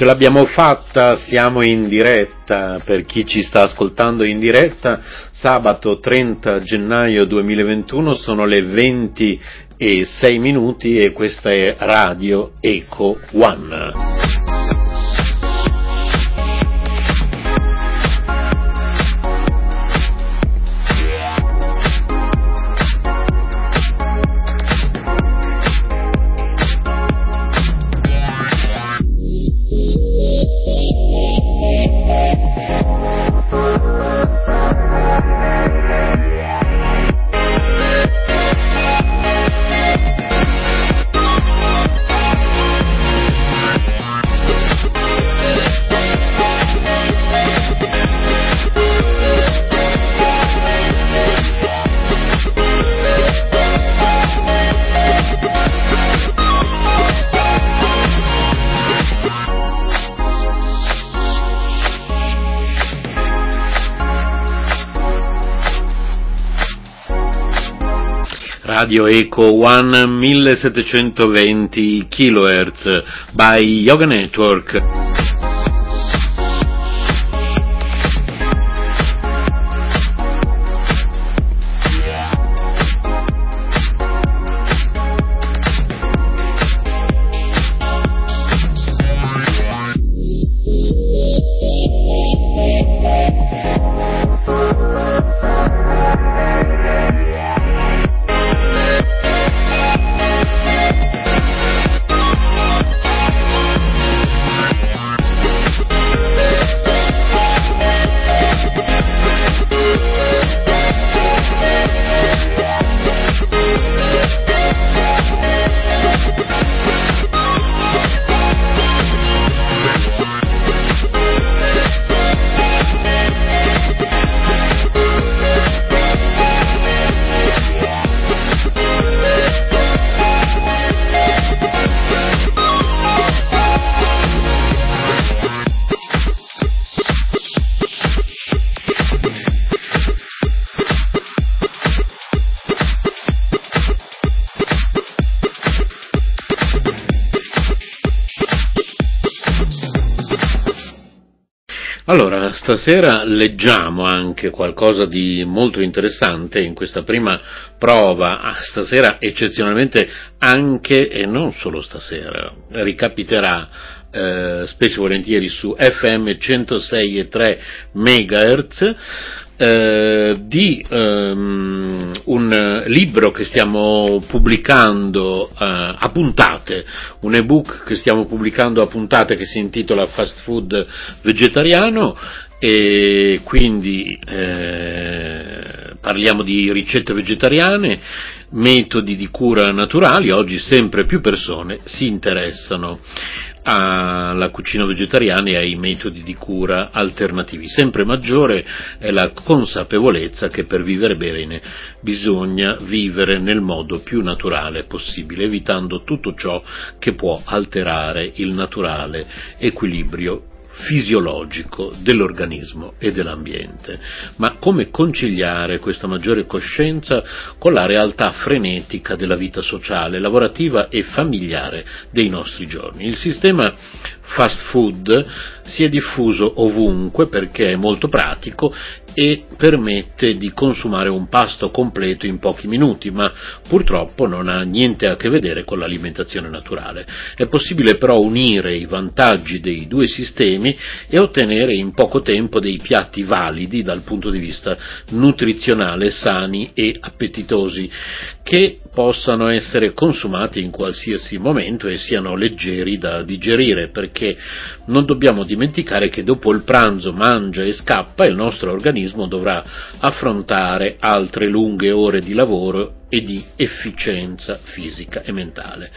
Ce l'abbiamo fatta, siamo in diretta, per chi ci sta ascoltando in diretta, sabato 30 gennaio 2021 sono le 20 e 6 minuti e questa è Radio Eco One. Radio Eco One 1720 kHz by Yoga Network. Stasera leggiamo anche qualcosa di molto interessante in questa prima prova, ah, stasera eccezionalmente anche e non solo stasera, ricapiterà eh, spesso e volentieri su FM 106,3 MHz di ehm, un libro che stiamo pubblicando eh, a puntate, un ebook che stiamo pubblicando a puntate che si intitola Fast Food Vegetariano e quindi eh, parliamo di ricette vegetariane, metodi di cura naturali, oggi sempre più persone si interessano alla cucina vegetariana e ai metodi di cura alternativi. Sempre maggiore è la consapevolezza che per vivere bene bisogna vivere nel modo più naturale possibile, evitando tutto ciò che può alterare il naturale equilibrio fisiologico dell'organismo e dell'ambiente. Ma come conciliare questa maggiore coscienza con la realtà frenetica della vita sociale, lavorativa e familiare dei nostri giorni? Il sistema fast food si è diffuso ovunque perché è molto pratico e permette di consumare un pasto completo in pochi minuti, ma purtroppo non ha niente a che vedere con l'alimentazione naturale. È possibile però unire i vantaggi dei due sistemi e ottenere in poco tempo dei piatti validi dal punto di vista nutrizionale, sani e appetitosi, che possano essere consumati in qualsiasi momento e siano leggeri da digerire, perché non dobbiamo dimenticare che dopo il pranzo mangia e scappa il nostro organismo dovrà affrontare altre lunghe ore di lavoro e di efficienza fisica e mentale.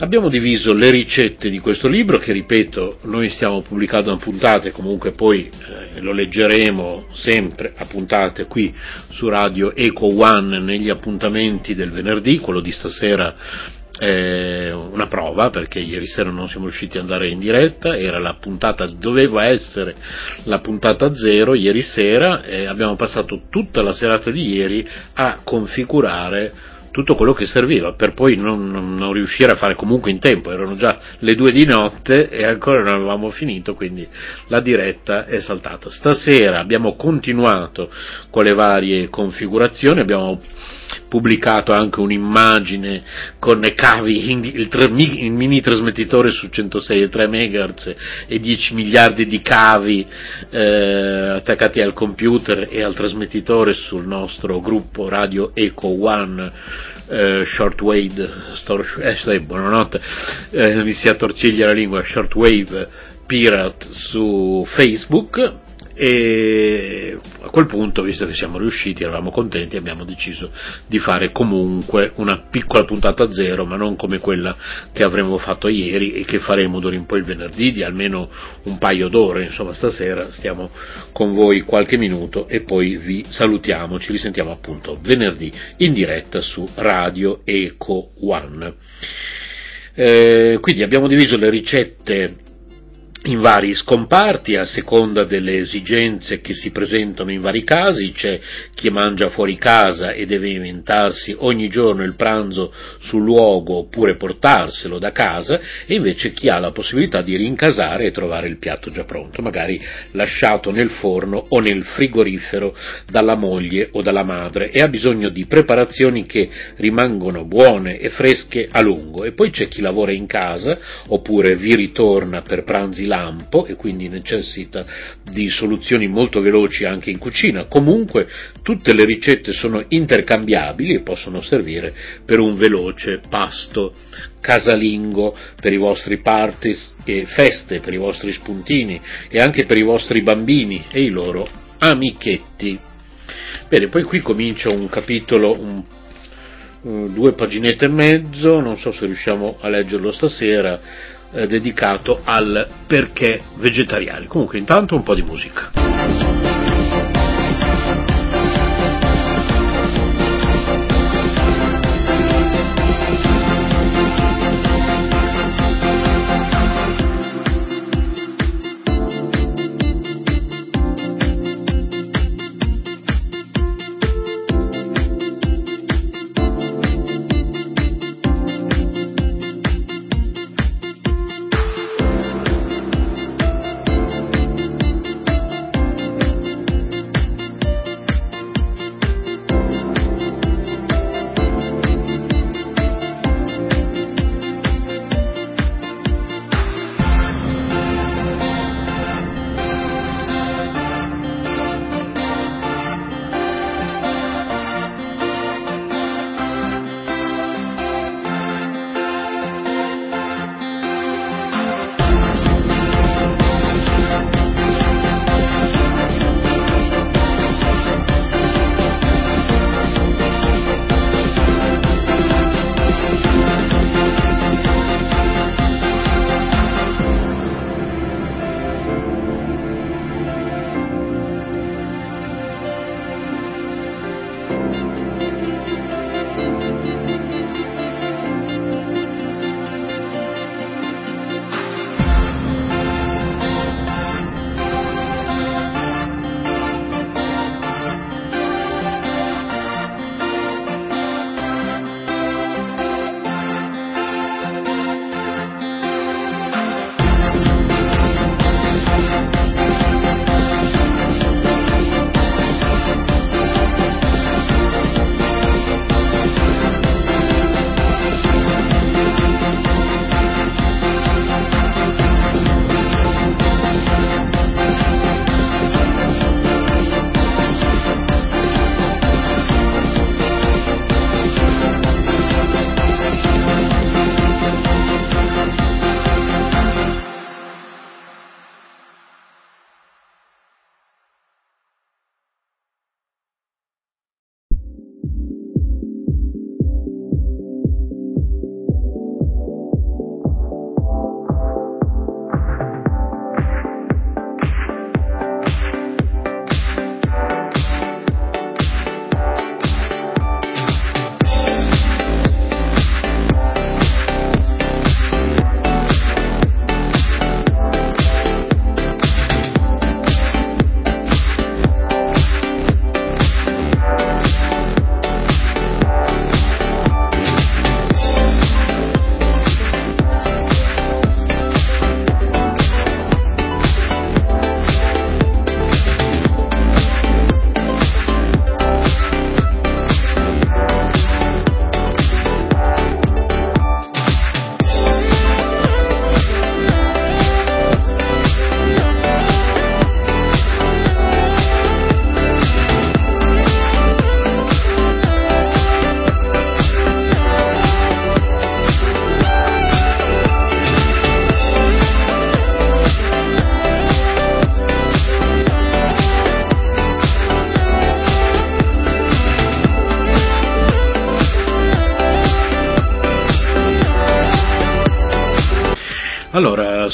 Abbiamo diviso le ricette di questo libro che, ripeto, noi stiamo pubblicando a puntate, comunque poi eh, lo leggeremo sempre a puntate qui su Radio Eco One negli appuntamenti del venerdì, quello di stasera è una prova perché ieri sera non siamo riusciti ad andare in diretta, era la puntata, doveva essere la puntata zero ieri sera e abbiamo passato tutta la serata di ieri a configurare tutto quello che serviva per poi non, non, non, riuscire a fare comunque in tempo, erano già le due di notte e ancora non avevamo finito, quindi la diretta è saltata. Stasera abbiamo continuato con le varie configurazioni, abbiamo pubblicato anche un'immagine con cavi, il, il, mini trasmettitore su 106,3 MHz e 10 miliardi di cavi eh, attaccati al computer e al trasmettitore sul nostro gruppo radio Eco One eh, shortwave, eh, buonanotte, eh, mi si attorciglia la lingua, shortwave pirate su Facebook e a quel punto, visto che siamo riusciti, eravamo contenti, abbiamo deciso di fare comunque una piccola puntata a zero, ma non come quella che avremmo fatto ieri e che faremo d'ora in poi il venerdì di almeno un paio d'ore, insomma stasera stiamo con voi qualche minuto e poi vi salutiamo, ci risentiamo appunto venerdì in diretta su Radio Eco One. Eh, quindi abbiamo diviso le ricette in vari scomparti a seconda delle esigenze che si presentano in vari casi, c'è chi mangia fuori casa e deve inventarsi ogni giorno il pranzo sul luogo oppure portarselo da casa e invece chi ha la possibilità di rincasare e trovare il piatto già pronto, magari lasciato nel forno o nel frigorifero dalla moglie o dalla madre e ha bisogno di preparazioni che rimangono buone e fresche a lungo. E poi c'è chi lavora in casa oppure vi ritorna per pranzi lampo e quindi necessita di soluzioni molto veloci anche in cucina. Comunque tutte le ricette sono intercambiabili e possono servire per un veloce pasto casalingo per i vostri party e feste, per i vostri spuntini e anche per i vostri bambini e i loro amichetti. Bene, poi qui comincia un capitolo, un, uh, due paginette e mezzo, non so se riusciamo a leggerlo stasera, eh, dedicato al perché vegetariani. Comunque intanto un po' di musica.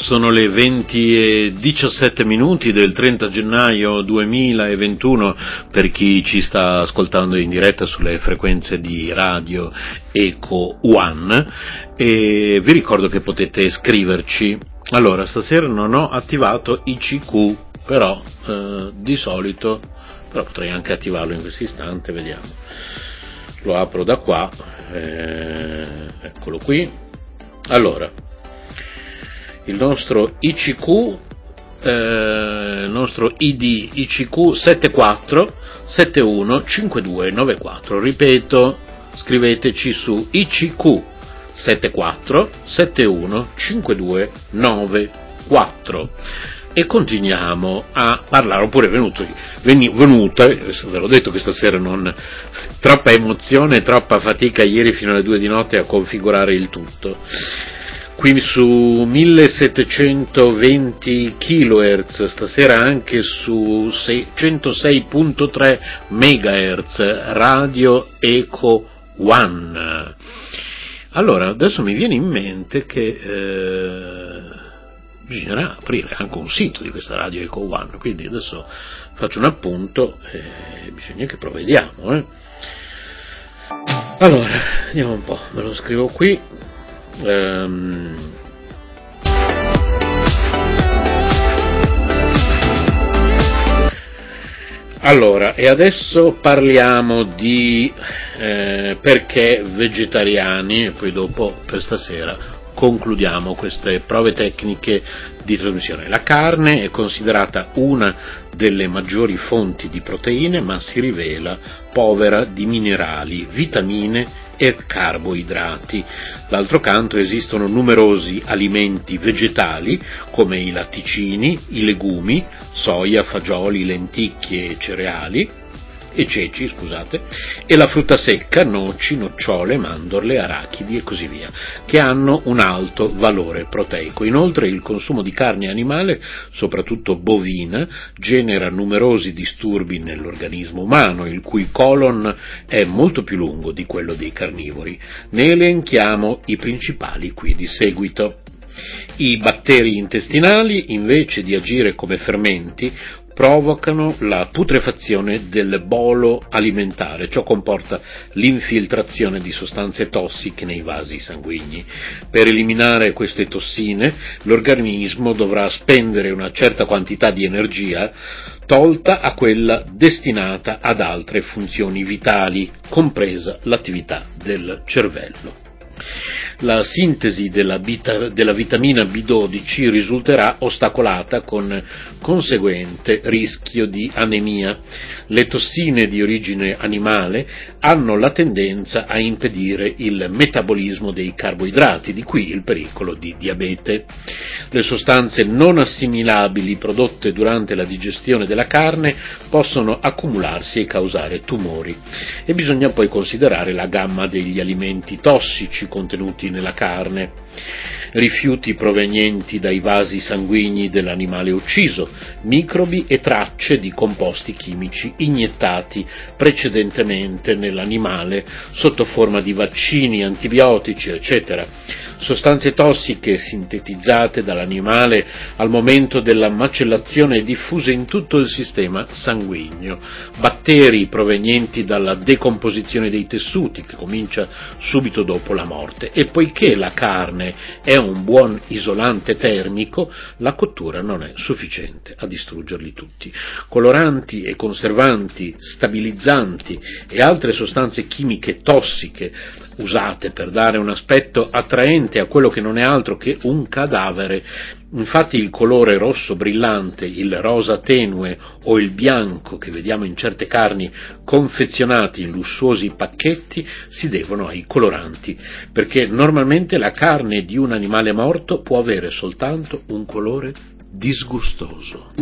Sono le 20 e 17 minuti del 30 gennaio 2021 per chi ci sta ascoltando in diretta sulle frequenze di radio Eco One e vi ricordo che potete scriverci. Allora, stasera non ho attivato ICQ, però eh, di solito, però potrei anche attivarlo in questo istante, vediamo. Lo apro da qua, eh, eccolo qui. Allora, il nostro ICQ, eh, il nostro ID ICQ 74 71 52 94. Ripeto, scriveteci su ICQ 74 71 52 94 e continuiamo a parlare, oppure è venuto, venuta, ve l'ho detto che stasera non, troppa emozione, troppa fatica ieri fino alle due di notte a configurare il tutto qui su 1720 kHz, stasera anche su 106.3 MHz, Radio Eco One. Allora, adesso mi viene in mente che eh, bisognerà aprire anche un sito di questa Radio Eco One, quindi adesso faccio un appunto e bisogna che provvediamo. Eh. Allora, andiamo un po', me lo scrivo qui. Um, allora, e adesso parliamo di eh, perché vegetariani e poi dopo per stasera concludiamo queste prove tecniche di trasmissione. La carne è considerata una delle maggiori fonti di proteine, ma si rivela povera di minerali, vitamine e carboidrati. D'altro canto esistono numerosi alimenti vegetali come i latticini, i legumi, soia, fagioli, lenticchie e cereali, e ceci, scusate, e la frutta secca, noci, nocciole, mandorle, arachidi e così via, che hanno un alto valore proteico. Inoltre il consumo di carne animale, soprattutto bovina, genera numerosi disturbi nell'organismo umano, il cui colon è molto più lungo di quello dei carnivori. Ne elenchiamo i principali qui di seguito. I batteri intestinali, invece di agire come fermenti, provocano la putrefazione del bolo alimentare, ciò comporta l'infiltrazione di sostanze tossiche nei vasi sanguigni. Per eliminare queste tossine l'organismo dovrà spendere una certa quantità di energia tolta a quella destinata ad altre funzioni vitali, compresa l'attività del cervello la sintesi della, beta, della, vitamina B12 risulterà ostacolata con conseguente rischio di anemia. Le tossine di origine animale hanno la tendenza a impedire il metabolismo dei carboidrati, di qui il pericolo di diabete. Le sostanze non assimilabili prodotte durante la digestione della carne possono accumularsi e causare tumori. E bisogna poi considerare la gamma degli alimenti tossici contenuti nella carne, rifiuti provenienti dai vasi sanguigni dell'animale ucciso, microbi e tracce di composti chimici iniettati precedentemente nell'animale sotto forma di vaccini, antibiotici, eccetera. Sostanze tossiche sintetizzate dall'animale al momento della macellazione diffuse in tutto il sistema sanguigno, batteri provenienti dalla decomposizione dei tessuti che comincia subito dopo la morte. E poiché la carne è un buon isolante termico, la cottura non è sufficiente a distruggerli tutti. Coloranti e conservanti, stabilizzanti e altre sostanze chimiche tossiche usate per dare un aspetto attraente a quello che non è altro che un cadavere. Infatti il colore rosso brillante, il rosa tenue o il bianco che vediamo in certe carni confezionati in lussuosi pacchetti si devono ai coloranti, perché normalmente la carne di un animale morto può avere soltanto un colore disgustoso.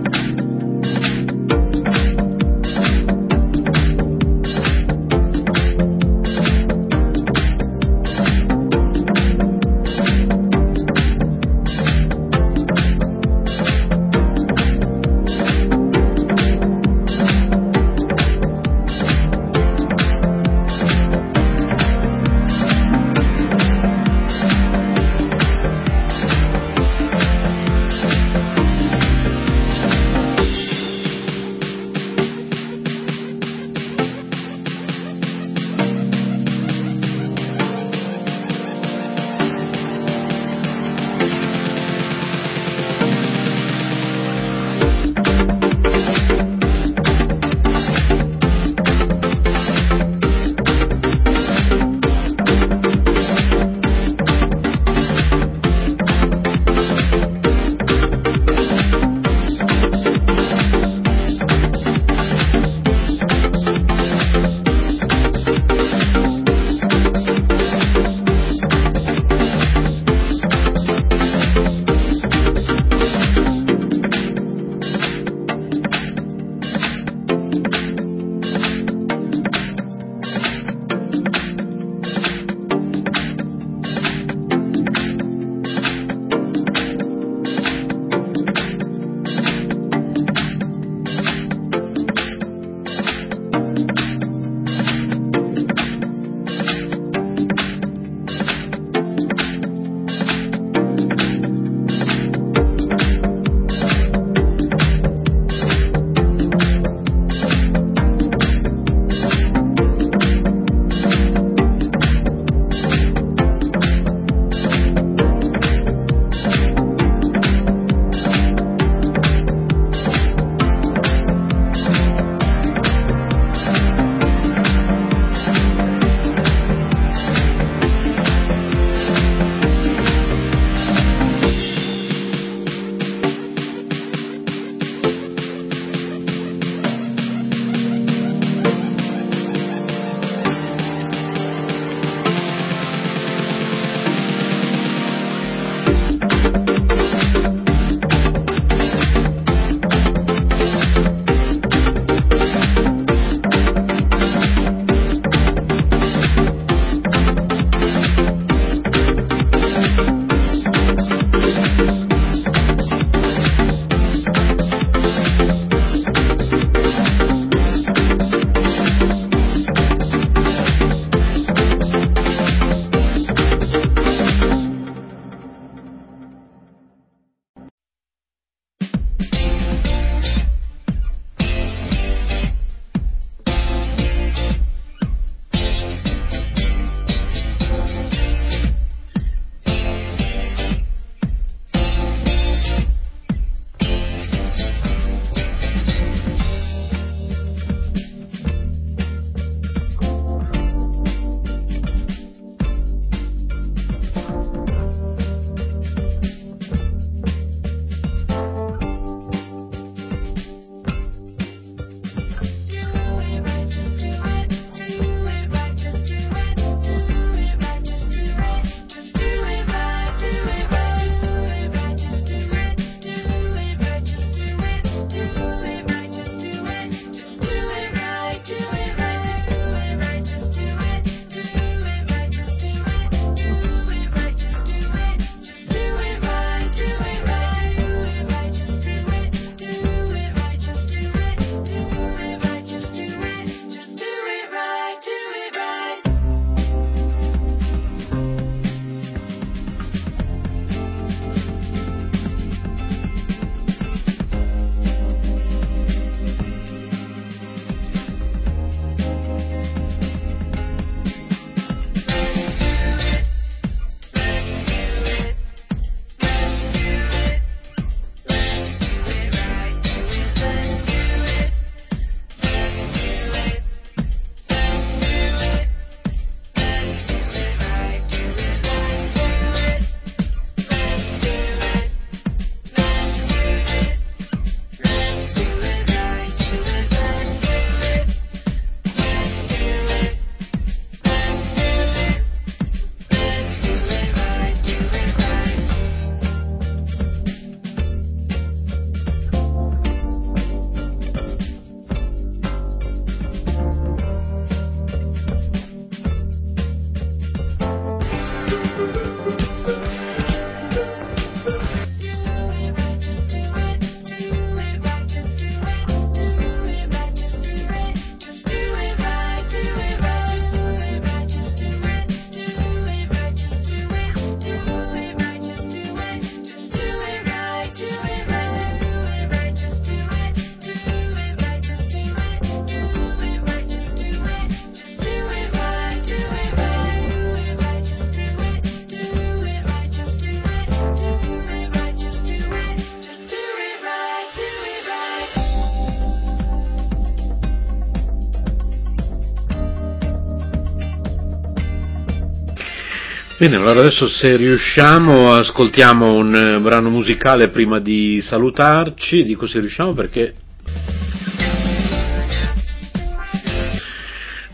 Bene, allora adesso se riusciamo ascoltiamo un eh, brano musicale prima di salutarci, dico se riusciamo perché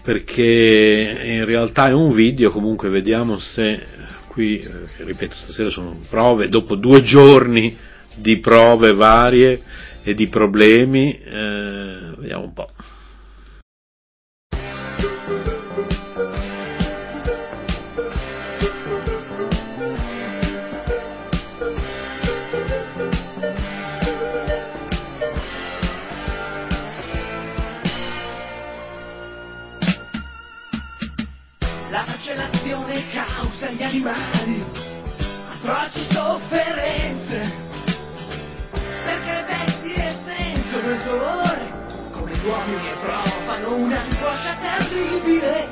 perché in realtà è un video, comunque vediamo se qui, eh, ripeto, stasera sono prove, dopo due giorni di prove varie e di problemi, eh, vediamo un po'. Animali, atroci sofferenze, perché bestie sentono il dolore, come gli uomini provano un'angoscia terribile.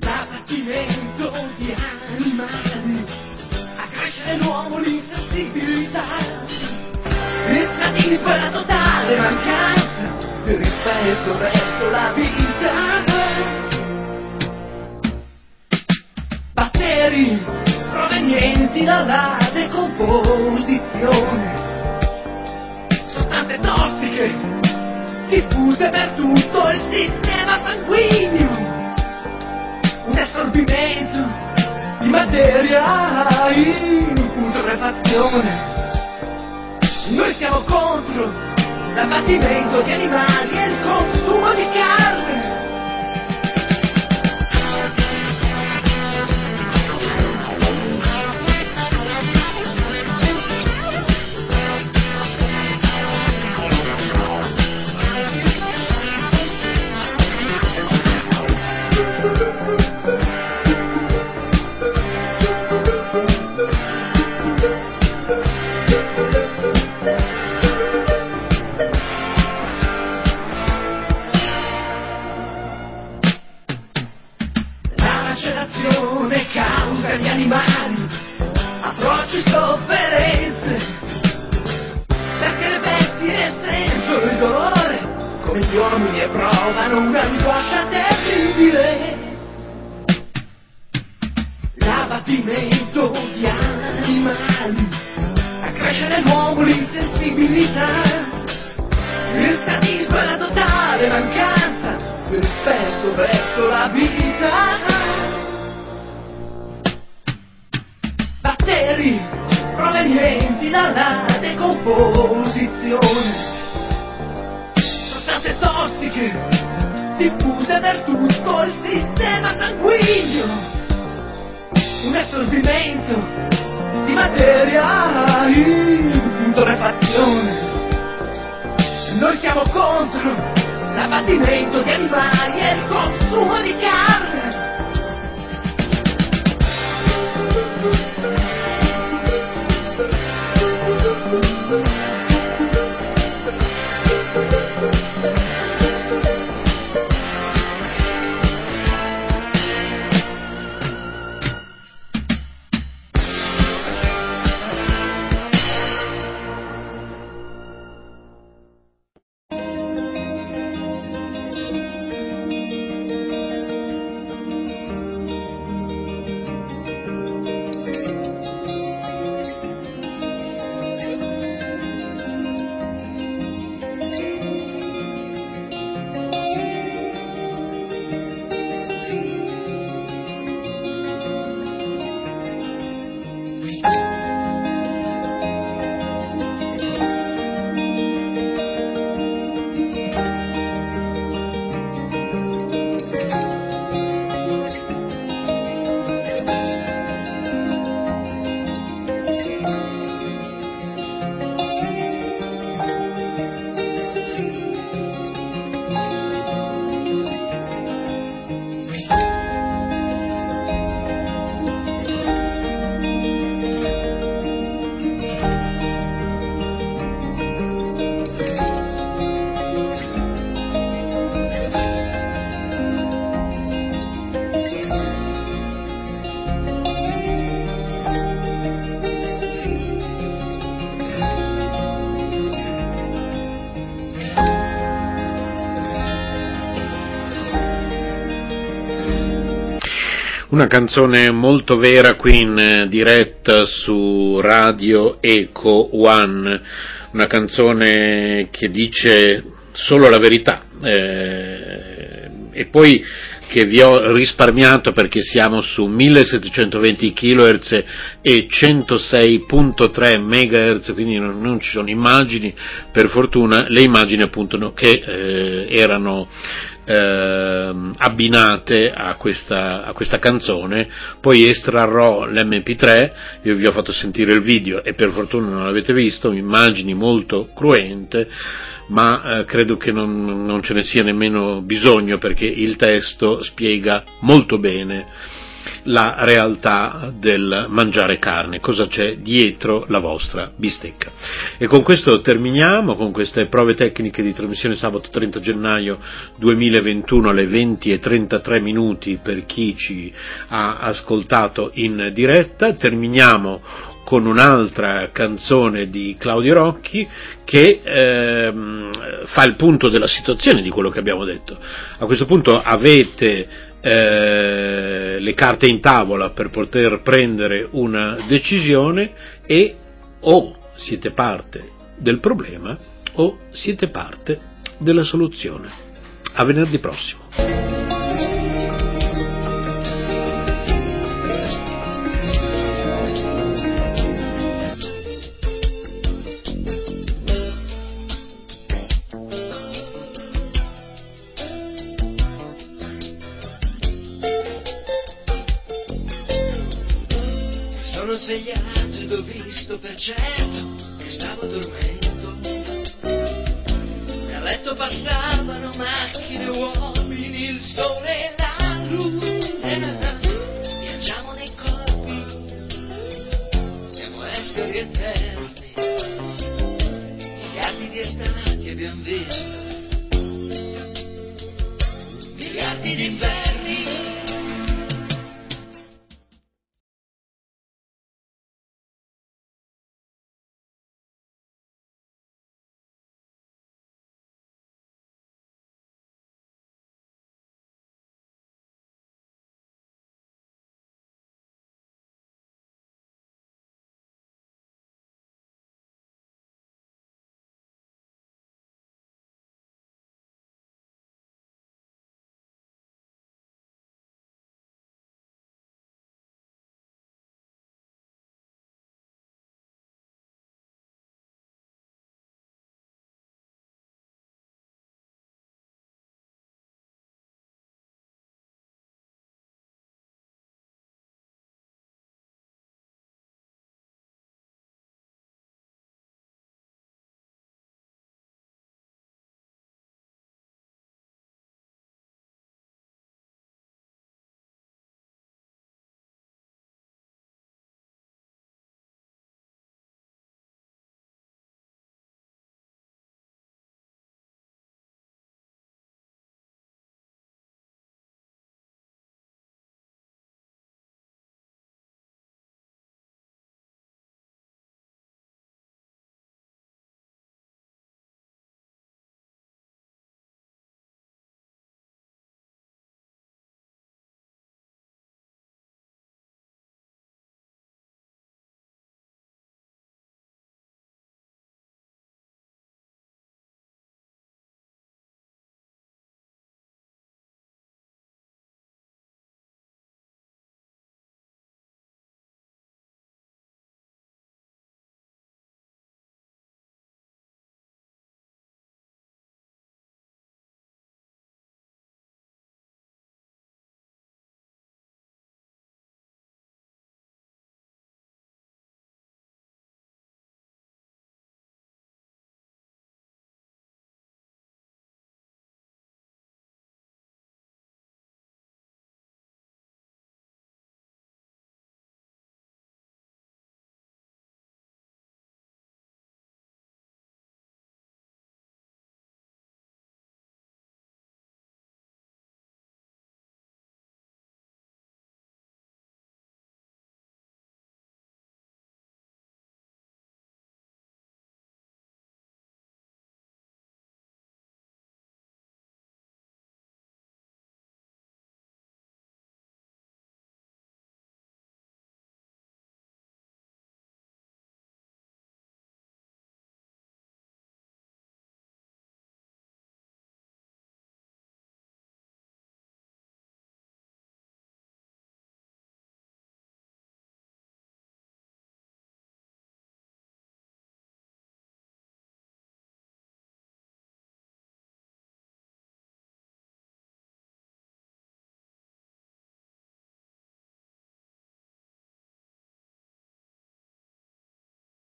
L'abbattimento di animali accresce nell'uomo l'insensibilità, il sadismo e la totale mancanza di rispetto verso la vita. Batteri provenienti dalla decomposizione, sostanze tossiche diffuse per tutto il sistema sanguigno, un assorbimento di materia in putrefazione. Noi siamo contro l'abbattimento di animali e il consumo di carne. come gli uomini e provano una angoscia terribile. L'abbattimento di animali accresce nell'uomo l'insensibilità, il sadismo e la totale mancanza di rispetto verso la vita. Batteri provenienti dalla decomposizione sostanze tossiche diffuse per tutto il sistema sanguigno. Un assorbimento di materia in torrefazione. Noi siamo contro l'abbattimento di animali e il consumo di carne. Una canzone molto vera qui in eh, diretta su Radio Eco One, una canzone che dice solo la verità eh, e poi che vi ho risparmiato perché siamo su 1720 kHz e 106.3 MHz, quindi non, non, ci sono immagini, per fortuna le immagini appunto no, che eh, erano eh, abbinate a questa, a questa, canzone, poi estrarrò l'MP3, io vi ho fatto sentire il video e per fortuna non l'avete visto, immagini molto cruente, ma eh, credo che non, non ce ne sia nemmeno bisogno perché il testo spiega molto bene la realtà del mangiare carne, cosa c'è dietro la vostra bistecca. E con questo terminiamo, con queste prove tecniche di trasmissione sabato 30 gennaio 2021 alle 20 e 33 minuti per chi ci ha ascoltato in diretta, terminiamo con un'altra canzone di Claudio Rocchi che ehm, fa il punto della situazione di quello che abbiamo detto. A questo punto avete eh, le carte in tavola per poter prendere una decisione e o siete parte del problema o siete parte della soluzione. A venerdì prossimo.